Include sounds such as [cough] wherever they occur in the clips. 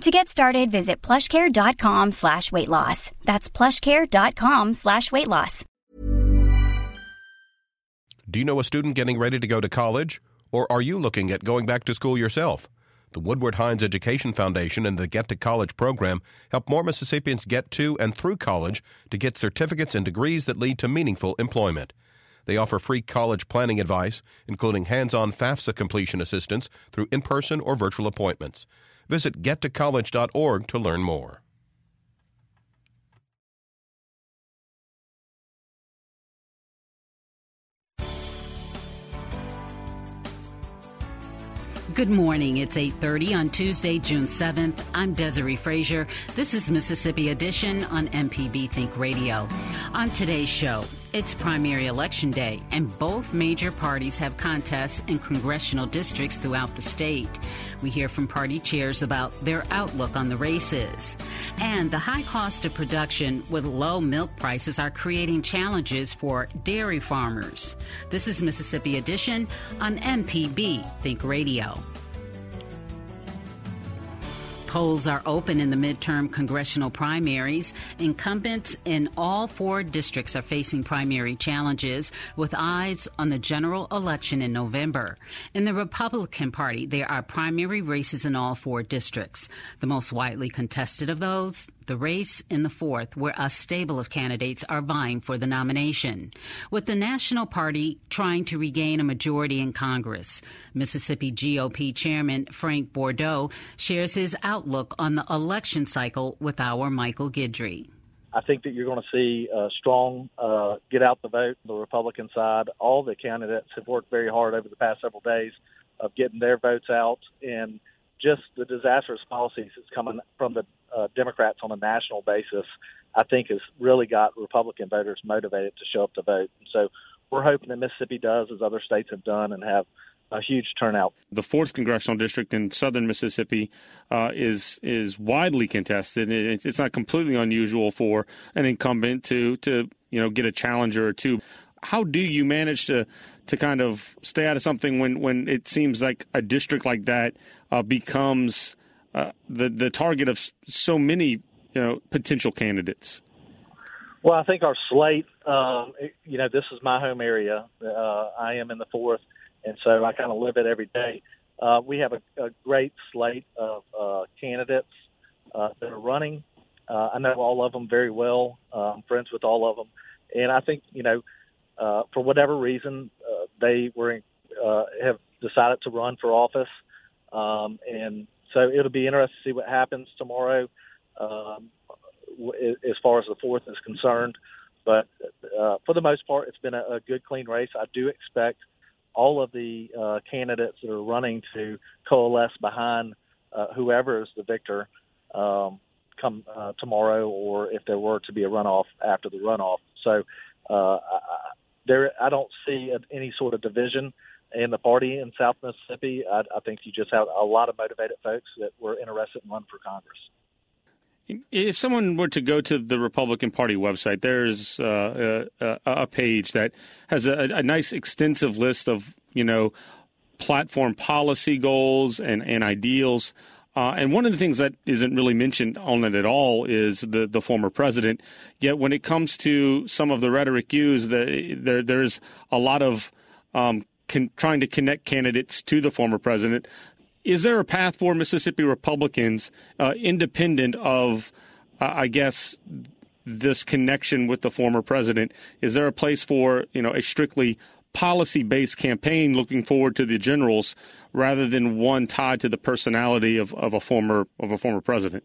To get started, visit plushcare.com slash weight loss. That's plushcare.com slash weight loss. Do you know a student getting ready to go to college? Or are you looking at going back to school yourself? The Woodward Hines Education Foundation and the Get to College program help more Mississippians get to and through college to get certificates and degrees that lead to meaningful employment. They offer free college planning advice, including hands on FAFSA completion assistance through in person or virtual appointments. Visit gettocollege.org to learn more. Good morning. It's 8:30 on Tuesday, June 7th. I'm Desare Frazier. This is Mississippi Edition on MPB Think Radio. On today's show, it's primary election day, and both major parties have contests in congressional districts throughout the state. We hear from party chairs about their outlook on the races. And the high cost of production with low milk prices are creating challenges for dairy farmers. This is Mississippi Edition on MPB Think Radio. Polls are open in the midterm congressional primaries. Incumbents in all four districts are facing primary challenges with eyes on the general election in November. In the Republican Party, there are primary races in all four districts. The most widely contested of those, the race in the fourth, where a stable of candidates are vying for the nomination. With the National Party trying to regain a majority in Congress, Mississippi GOP Chairman Frank Bordeaux shares his outlook on the election cycle with our Michael Guidry. I think that you're going to see a strong uh, get out the vote on the Republican side. All the candidates have worked very hard over the past several days of getting their votes out and just the disastrous policies that's coming from the uh, Democrats on a national basis, I think has really got Republican voters motivated to show up to vote. And so we're hoping that Mississippi does, as other states have done, and have a huge turnout. The fourth congressional district in southern Mississippi uh, is is widely contested. It's, it's not completely unusual for an incumbent to to you know get a challenger or two. How do you manage to to kind of stay out of something when when it seems like a district like that uh, becomes uh, the the target of so many you know potential candidates? Well, I think our slate. Um, you know, this is my home area. Uh, I am in the fourth, and so I kind of live it every day. Uh, we have a, a great slate of uh, candidates uh, that are running. Uh, I know all of them very well. I'm friends with all of them, and I think you know, uh, for whatever reason, they were uh, have decided to run for office, um, and so it'll be interesting to see what happens tomorrow um, as far as the fourth is concerned. But uh, for the most part, it's been a, a good, clean race. I do expect all of the uh, candidates that are running to coalesce behind uh, whoever is the victor um, come uh, tomorrow, or if there were to be a runoff after the runoff. So uh, I, there, I don't see any sort of division in the party in South Mississippi. I, I think you just have a lot of motivated folks that were interested in running for Congress. If someone were to go to the Republican Party website, there's uh, a, a, page that has a, a, nice extensive list of you know platform policy goals and, and ideals. Uh, and one of the things that isn't really mentioned on it at all is the, the former president. Yet when it comes to some of the rhetoric used, the, there there's a lot of um, con- trying to connect candidates to the former president. Is there a path for Mississippi Republicans, uh, independent of, uh, I guess, this connection with the former president? Is there a place for you know a strictly policy-based campaign looking forward to the generals, rather than one tied to the personality of, of a former of a former president?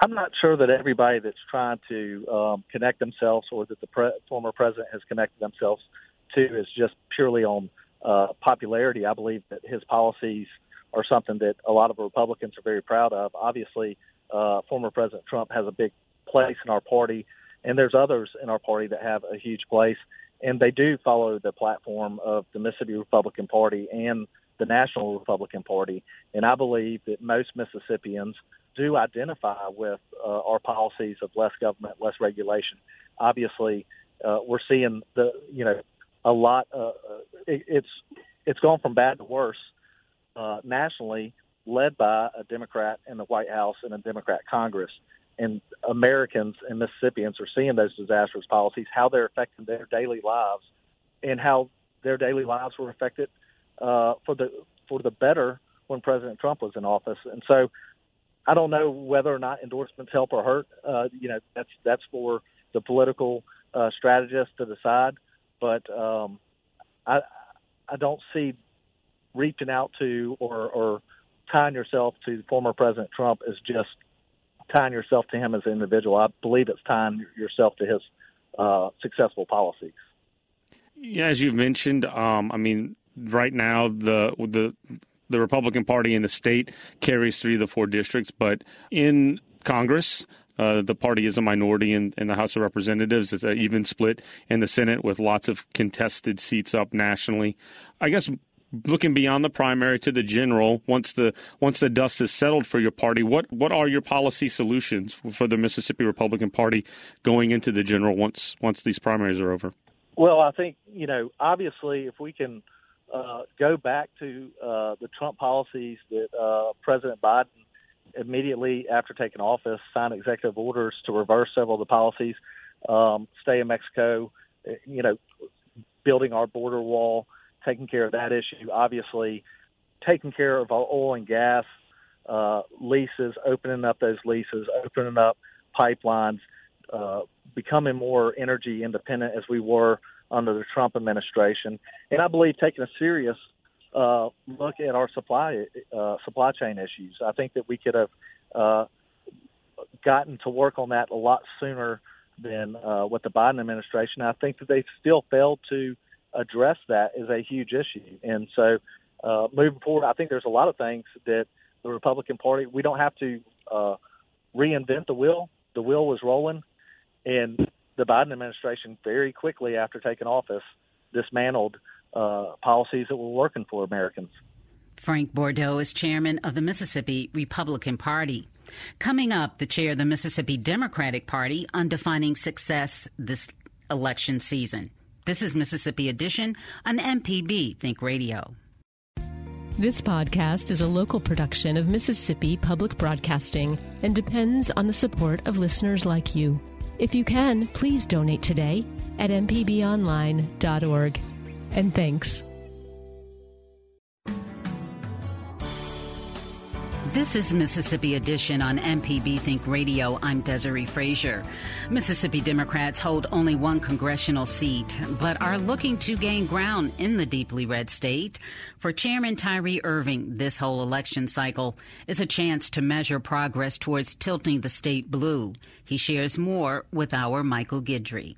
I'm not sure that everybody that's trying to um, connect themselves or that the pre- former president has connected themselves to is just purely on uh, popularity. I believe that his policies are something that a lot of Republicans are very proud of. Obviously, uh, former President Trump has a big place in our party, and there's others in our party that have a huge place, and they do follow the platform of the Mississippi Republican Party and the National Republican Party. And I believe that most Mississippians do identify with uh, our policies of less government, less regulation. Obviously, uh, we're seeing the you know a lot. Uh, uh it, it's it's gone from bad to worse uh, nationally, led by a Democrat in the White House and a Democrat Congress and Americans and Mississippians are seeing those disastrous policies, how they're affecting their daily lives, and how their daily lives were affected uh, for the for the better when President Trump was in office. And so, I don't know whether or not endorsements help or hurt. Uh, you know, that's that's for the political uh, strategists to decide. But um, I I don't see reaching out to or, or tying yourself to former President Trump as just tying yourself to him as an individual. I believe it's tying yourself to his uh, successful policies. Yeah, as you've mentioned, um, I mean, right now the the the Republican Party in the state carries three of the four districts, but in Congress. Uh, the party is a minority in, in the House of Representatives. It's an even split in the Senate with lots of contested seats up nationally. I guess looking beyond the primary to the general, once the once the dust is settled for your party, what what are your policy solutions for the Mississippi Republican Party going into the general once once these primaries are over? Well, I think you know obviously if we can uh, go back to uh, the Trump policies that uh, President Biden immediately after taking office signed executive orders to reverse several of the policies, um, stay in Mexico, you know, building our border wall taking care of that issue. Obviously, taking care of our oil and gas uh, leases, opening up those leases, opening up pipelines, uh, becoming more energy independent as we were under the Trump administration, and I believe taking a serious uh, look at our supply uh, supply chain issues. I think that we could have uh, gotten to work on that a lot sooner than uh, with the Biden administration. I think that they've still failed to address that is a huge issue. And so, uh, moving forward, I think there's a lot of things that the Republican Party we don't have to uh, reinvent the wheel. The wheel was rolling, and the Biden administration very quickly after taking office dismantled uh, policies that were working for Americans. Frank Bordeaux is chairman of the Mississippi Republican Party. Coming up, the chair of the Mississippi Democratic Party on defining success this election season. This is Mississippi Edition on MPB Think Radio. This podcast is a local production of Mississippi Public Broadcasting and depends on the support of listeners like you. If you can, please donate today at mpbonline.org. And thanks. This is Mississippi Edition on MPB Think Radio. I'm Desare Frazier. Mississippi Democrats hold only one congressional seat, but are looking to gain ground in the deeply red state. For Chairman Tyree Irving, this whole election cycle is a chance to measure progress towards tilting the state blue. He shares more with our Michael Guidry.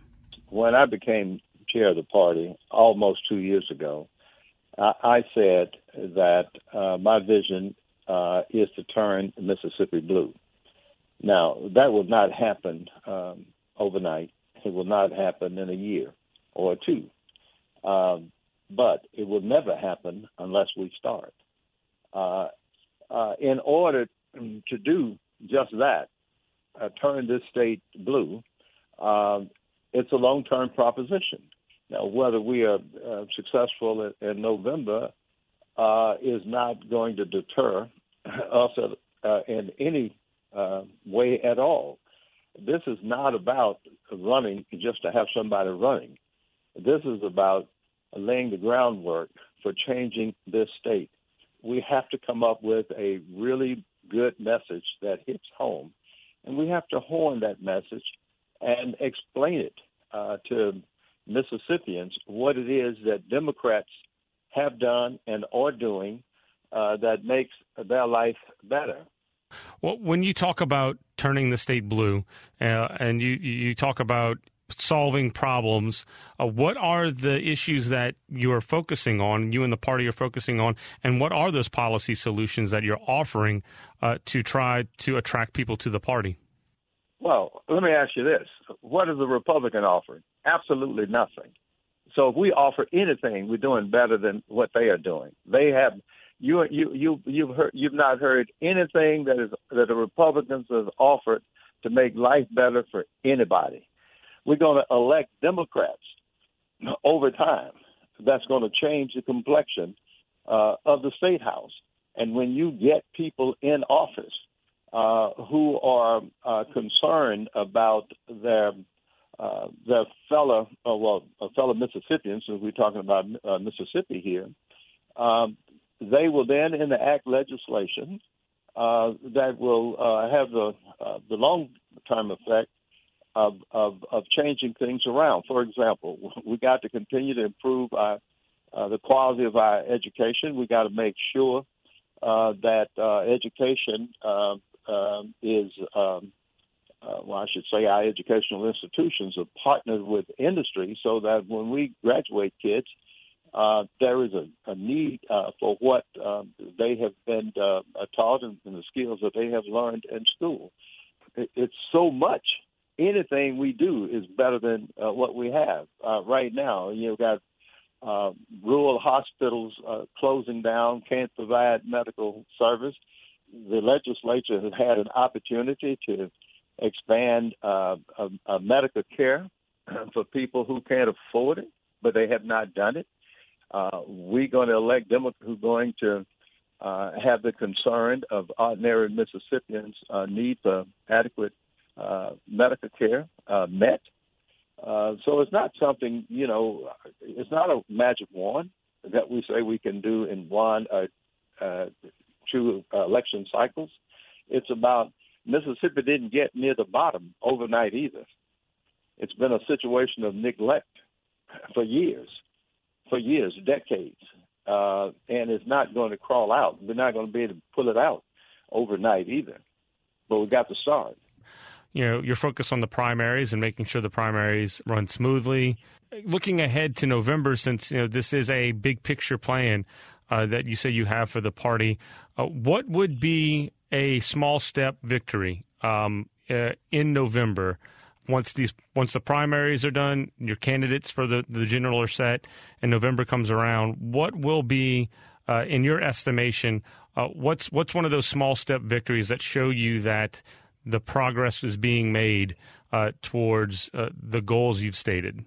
When I became chair of the party almost two years ago, I said that uh, my vision uh, is to turn Mississippi blue. Now, that will not happen um, overnight. It will not happen in a year or two. Um, but it will never happen unless we start. Uh, uh, in order to do just that, uh, turn this state blue, um, it's a long term proposition. Now, whether we are uh, successful in, in November uh, is not going to deter [clears throat] us uh, in any uh, way at all. This is not about running just to have somebody running. This is about laying the groundwork for changing this state. We have to come up with a really good message that hits home, and we have to horn that message and explain it uh, to Mississippians what it is that Democrats have done and are doing uh, that makes their life better. Well, when you talk about turning the state blue, uh, and you you talk about solving problems, uh, what are the issues that you are focusing on? You and the party are focusing on, and what are those policy solutions that you're offering uh, to try to attract people to the party? Well, let me ask you this: What is the Republican offering? Absolutely nothing. So if we offer anything, we're doing better than what they are doing. They have you you you you've heard you've not heard anything that is that the Republicans have offered to make life better for anybody. We're going to elect Democrats over time. That's going to change the complexion uh, of the state house. And when you get people in office uh, who are uh, concerned about their uh, their fellow, uh, well, fellow Mississippians, since we're talking about uh, Mississippi here, um, they will then enact legislation uh, that will uh, have the uh, the long term effect of, of of changing things around. For example, we got to continue to improve our, uh, the quality of our education. We got to make sure uh, that uh, education uh, uh, is um, uh, well, I should say our educational institutions are partnered with industry so that when we graduate kids, uh, there is a, a need uh, for what uh, they have been uh, taught and, and the skills that they have learned in school. It, it's so much. Anything we do is better than uh, what we have uh, right now. You've got uh, rural hospitals uh, closing down, can't provide medical service. The legislature has had an opportunity to expand uh, medical care [clears throat] for people who can't afford it, but they have not done it. Uh, we're going to elect Democrats who are going to uh, have the concern of ordinary Mississippians' uh, need for adequate uh, medical care uh, met. Uh, so it's not something, you know, it's not a magic wand that we say we can do in one uh, uh, two election cycles. It's about Mississippi didn't get near the bottom overnight either. It's been a situation of neglect for years, for years, decades, uh, and it's not going to crawl out. We're not going to be able to pull it out overnight either. But we got to start. You know, your focus on the primaries and making sure the primaries run smoothly. Looking ahead to November, since you know this is a big picture plan uh, that you say you have for the party, uh, what would be a small step victory um, uh, in November. Once these, once the primaries are done, your candidates for the, the general are set, and November comes around. What will be, uh, in your estimation, uh, what's what's one of those small step victories that show you that the progress is being made uh, towards uh, the goals you've stated?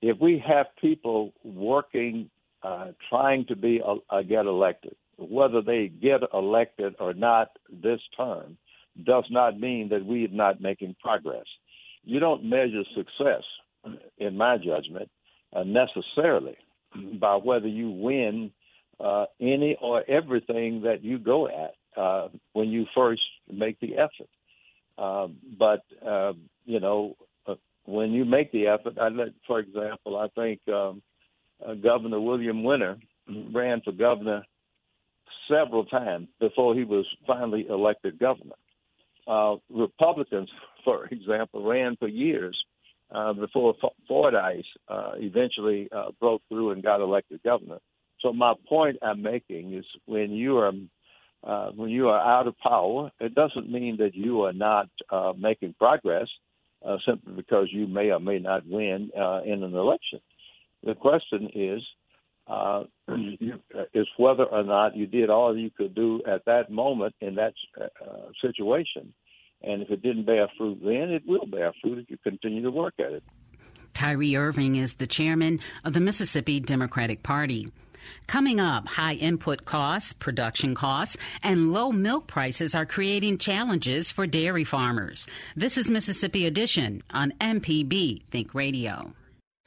If we have people working, uh, trying to be get elected, whether they get elected or not this term does not mean that we are not making progress. You don't measure success, in my judgment, uh, necessarily by whether you win uh, any or everything that you go at uh, when you first make the effort. Uh, but uh, you know, uh, when you make the effort, I let, for example, I think um, Governor William Winter [clears throat] ran for governor several times before he was finally elected governor. Uh, Republicans, [laughs] for example, ran for years uh, before Fordice uh, eventually uh, broke through and got elected governor. So my point I'm making is when you are uh, when you are out of power, it doesn't mean that you are not uh, making progress uh, simply because you may or may not win uh, in an election. The question is, [clears throat] uh, is whether or not you did all you could do at that moment in that uh, situation. And if it didn't bear fruit then, it will bear fruit if you continue to work at it. Tyree Irving is the chairman of the Mississippi Democratic Party. Coming up, high input costs, production costs, and low milk prices are creating challenges for dairy farmers. This is Mississippi Edition on MPB Think Radio.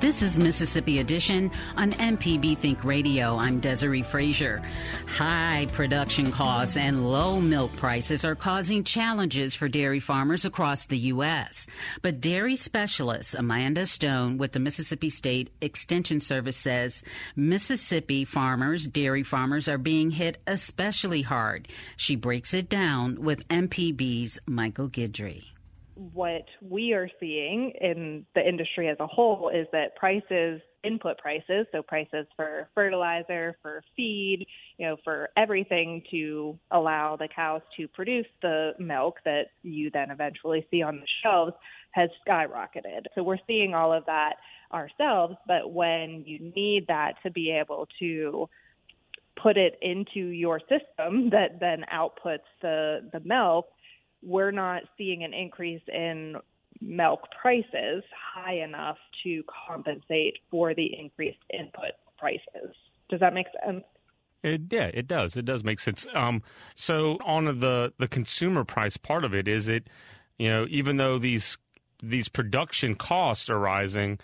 This is Mississippi Edition on MPB Think Radio. I'm Desare Frazier. High production costs and low milk prices are causing challenges for dairy farmers across the U.S. But dairy specialist Amanda Stone with the Mississippi State Extension Service says Mississippi farmers, dairy farmers, are being hit especially hard. She breaks it down with MPB's Michael Guidry what we are seeing in the industry as a whole is that prices input prices so prices for fertilizer for feed you know for everything to allow the cows to produce the milk that you then eventually see on the shelves has skyrocketed. So we're seeing all of that ourselves but when you need that to be able to put it into your system that then outputs the the milk we're not seeing an increase in milk prices high enough to compensate for the increased input prices. Does that make sense? It, yeah, it does. It does make sense. Um, so on the the consumer price part of it, is it, you know, even though these these production costs are rising,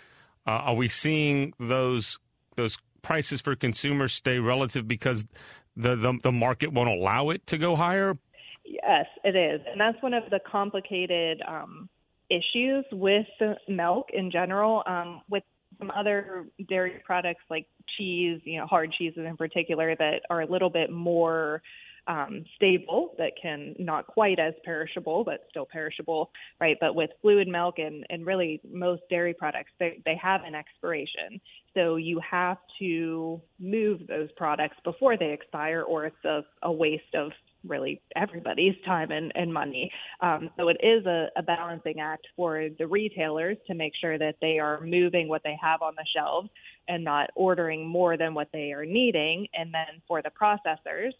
uh, are we seeing those those prices for consumers stay relative because the, the the market won't allow it to go higher? Yes, it is. And that's one of the complicated um, issues with milk in general. Um, with some other dairy products like cheese, you know, hard cheeses in particular, that are a little bit more um, stable, that can not quite as perishable, but still perishable, right? But with fluid milk and, and really most dairy products, they, they have an expiration. So you have to move those products before they expire, or it's a, a waste of really everybody's time and, and money. Um, so it is a, a balancing act for the retailers to make sure that they are moving what they have on the shelves and not ordering more than what they are needing. And then for the processors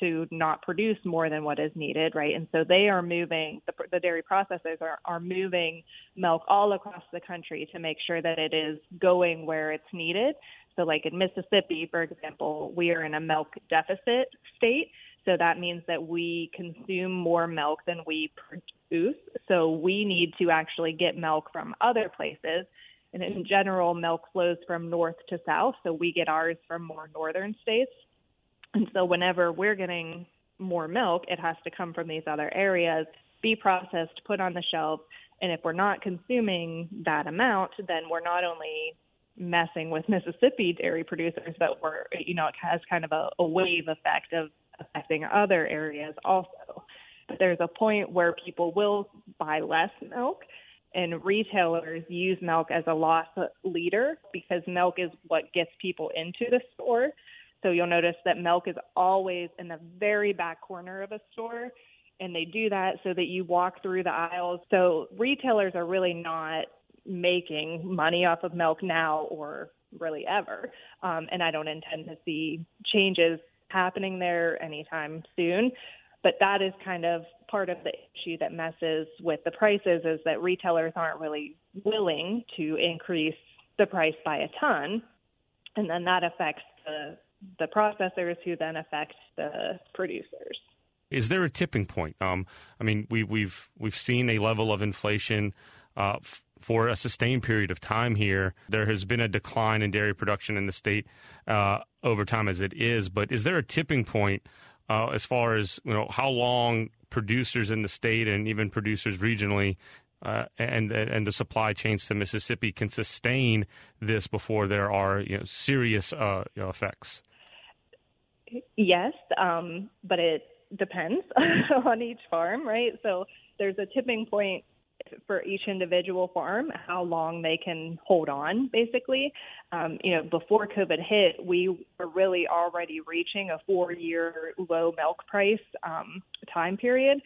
to not produce more than what is needed, right? And so they are moving, the, the dairy processors are, are moving milk all across the country to make sure that it is going where it's needed. So, like in Mississippi, for example, we are in a milk deficit state. So that means that we consume more milk than we produce. So we need to actually get milk from other places. And in general, milk flows from north to south. So we get ours from more northern states. And so whenever we're getting more milk, it has to come from these other areas, be processed, put on the shelf. And if we're not consuming that amount, then we're not only messing with Mississippi dairy producers, but we're, you know, it has kind of a, a wave effect of affecting other areas also. But there's a point where people will buy less milk and retailers use milk as a loss leader because milk is what gets people into the store. So you'll notice that milk is always in the very back corner of a store and they do that so that you walk through the aisles. So retailers are really not making money off of milk now or really ever. Um, and I don't intend to see changes happening there anytime soon. But that is kind of part of the issue that messes with the prices is that retailers aren't really willing to increase the price by a ton. And then that affects the, the processors who then affect the producers. Is there a tipping point? Um, I mean, we, we've we've seen a level of inflation uh, for a sustained period of time here. There has been a decline in dairy production in the state uh, over time as it is, but is there a tipping point uh, as far as you know how long producers in the state and even producers regionally uh, and and the supply chains to Mississippi can sustain this before there are you know serious uh, you know, effects? Yes, um, but it depends [laughs] on each farm, right? So there's a tipping point for each individual farm how long they can hold on basically. Um, you know before covid hit we were really already reaching a four year low milk price um, time period.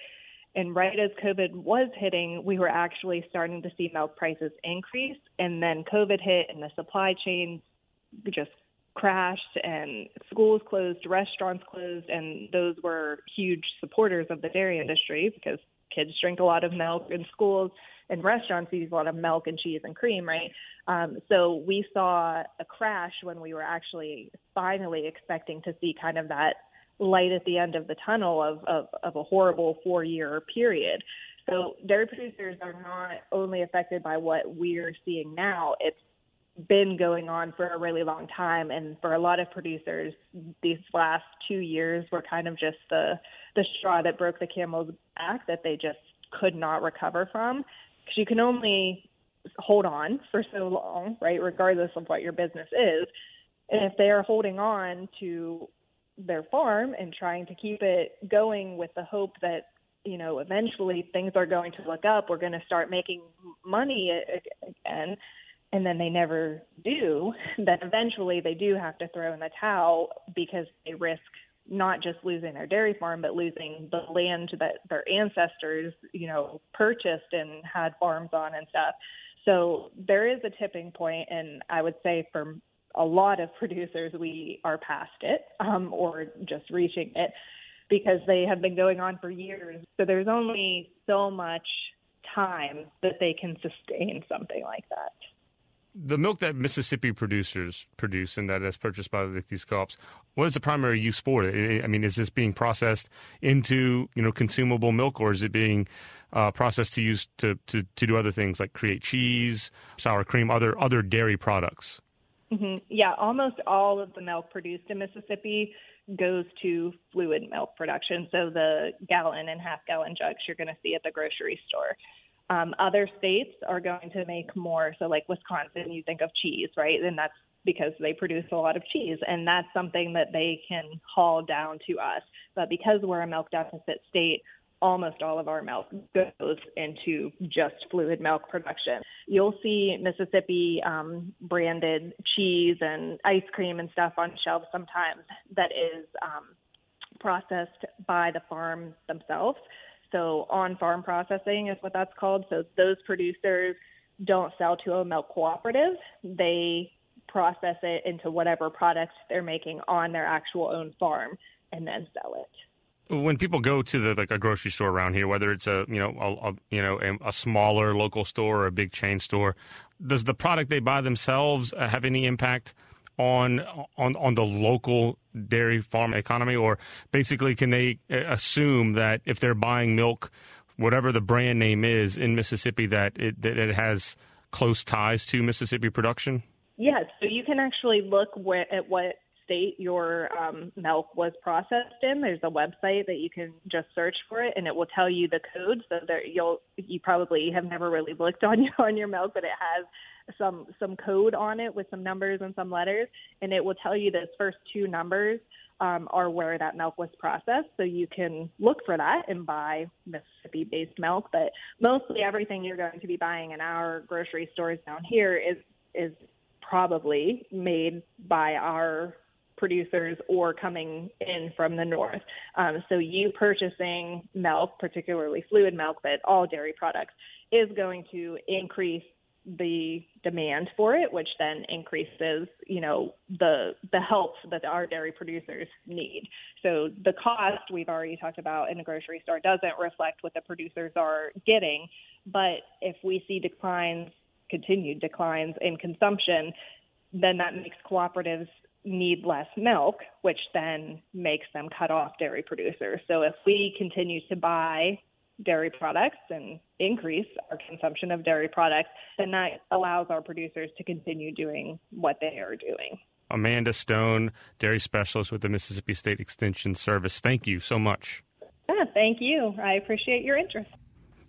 And right as covid was hitting we were actually starting to see milk prices increase. And then covid hit and the supply chains just crashed and schools closed restaurants closed and those were huge supporters of the dairy industry because kids drink a lot of milk in schools and restaurants use a lot of milk and cheese and cream, right? Um, so we saw a crash when we were actually finally expecting to see kind of that light at the end of the tunnel of, of, of a horrible four year period. So dairy producers are not only affected by what we're seeing now, it's been going on for a really long time and for a lot of producers these last 2 years were kind of just the the straw that broke the camel's back that they just could not recover from because you can only hold on for so long, right? Regardless of what your business is. And if they are holding on to their farm and trying to keep it going with the hope that you know eventually things are going to look up we're going to start making money again and then they never do then eventually they do have to throw in the towel because they risk not just losing their dairy farm but losing the land that their ancestors you know purchased and had farms on and stuff so there is a tipping point and i would say for a lot of producers, we are past it um, or just reaching it because they have been going on for years. So there's only so much time that they can sustain something like that. The milk that Mississippi producers produce and that is purchased by these co-ops, what is the primary use for it? I mean, is this being processed into you know consumable milk, or is it being uh, processed to use to, to, to do other things like create cheese, sour cream, other other dairy products? Mm-hmm. Yeah, almost all of the milk produced in Mississippi goes to fluid milk production. So the gallon and half gallon jugs you're going to see at the grocery store. Um, other states are going to make more. So, like Wisconsin, you think of cheese, right? And that's because they produce a lot of cheese, and that's something that they can haul down to us. But because we're a milk deficit state, almost all of our milk goes into just fluid milk production. You'll see Mississippi um, branded cheese and ice cream and stuff on shelves sometimes that is um, processed by the farm themselves. So on farm processing is what that's called. So those producers don't sell to a milk cooperative. They process it into whatever products they're making on their actual own farm and then sell it when people go to the like a grocery store around here, whether it's a you know a, a you know a, a, smaller local store or a big chain store, does the product they buy themselves uh, have any impact on on on the local dairy farm economy, or basically can they uh, assume that if they're buying milk, whatever the brand name is in Mississippi, that it that it has close ties to Mississippi production? Yes, so you can actually look at what state your um, milk was processed in. There's a website that you can just search for it, and it will tell you the code. So there, you'll you probably have never really looked on [laughs] your on your milk, but it has some some code on it with some numbers and some letters, and it will tell you those first two numbers um, are where that milk was processed. So you can look for that and buy Mississippi based milk. But mostly everything you're going to be buying in our grocery stores down here is is probably made by our producers or coming in from the north. Um, so you purchasing milk, particularly fluid milk, but all dairy products, is going to increase the demand for it, which then increases, you know, the the help that our dairy producers need. So the cost we've already talked about in a grocery store doesn't reflect what the producers are getting, but if we see declines, continued declines in consumption, then that makes cooperatives need less milk, which then makes them cut off dairy producers. So if we continue to buy dairy products and increase our consumption of dairy products, then that allows our producers to continue doing what they are doing. Amanda Stone, dairy specialist with the Mississippi State Extension Service. Thank you so much. Yeah, thank you. I appreciate your interest.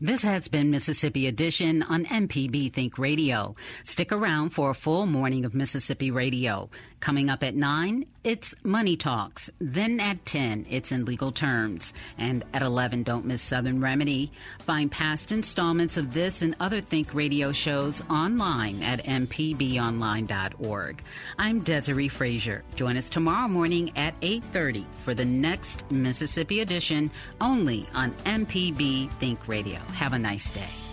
This has been Mississippi Edition on MPB Think Radio. Stick around for a full morning of Mississippi radio. Coming up at 9, it's Money Talks. Then at 10, it's in legal terms. And at 11, don't miss Southern Remedy. Find past installments of this and other Think radio shows online at mpbonline.org. I'm Desare Frazier. Join us tomorrow morning at 8.30 for the next Mississippi Edition only on MPB Think Radio. Have a nice day.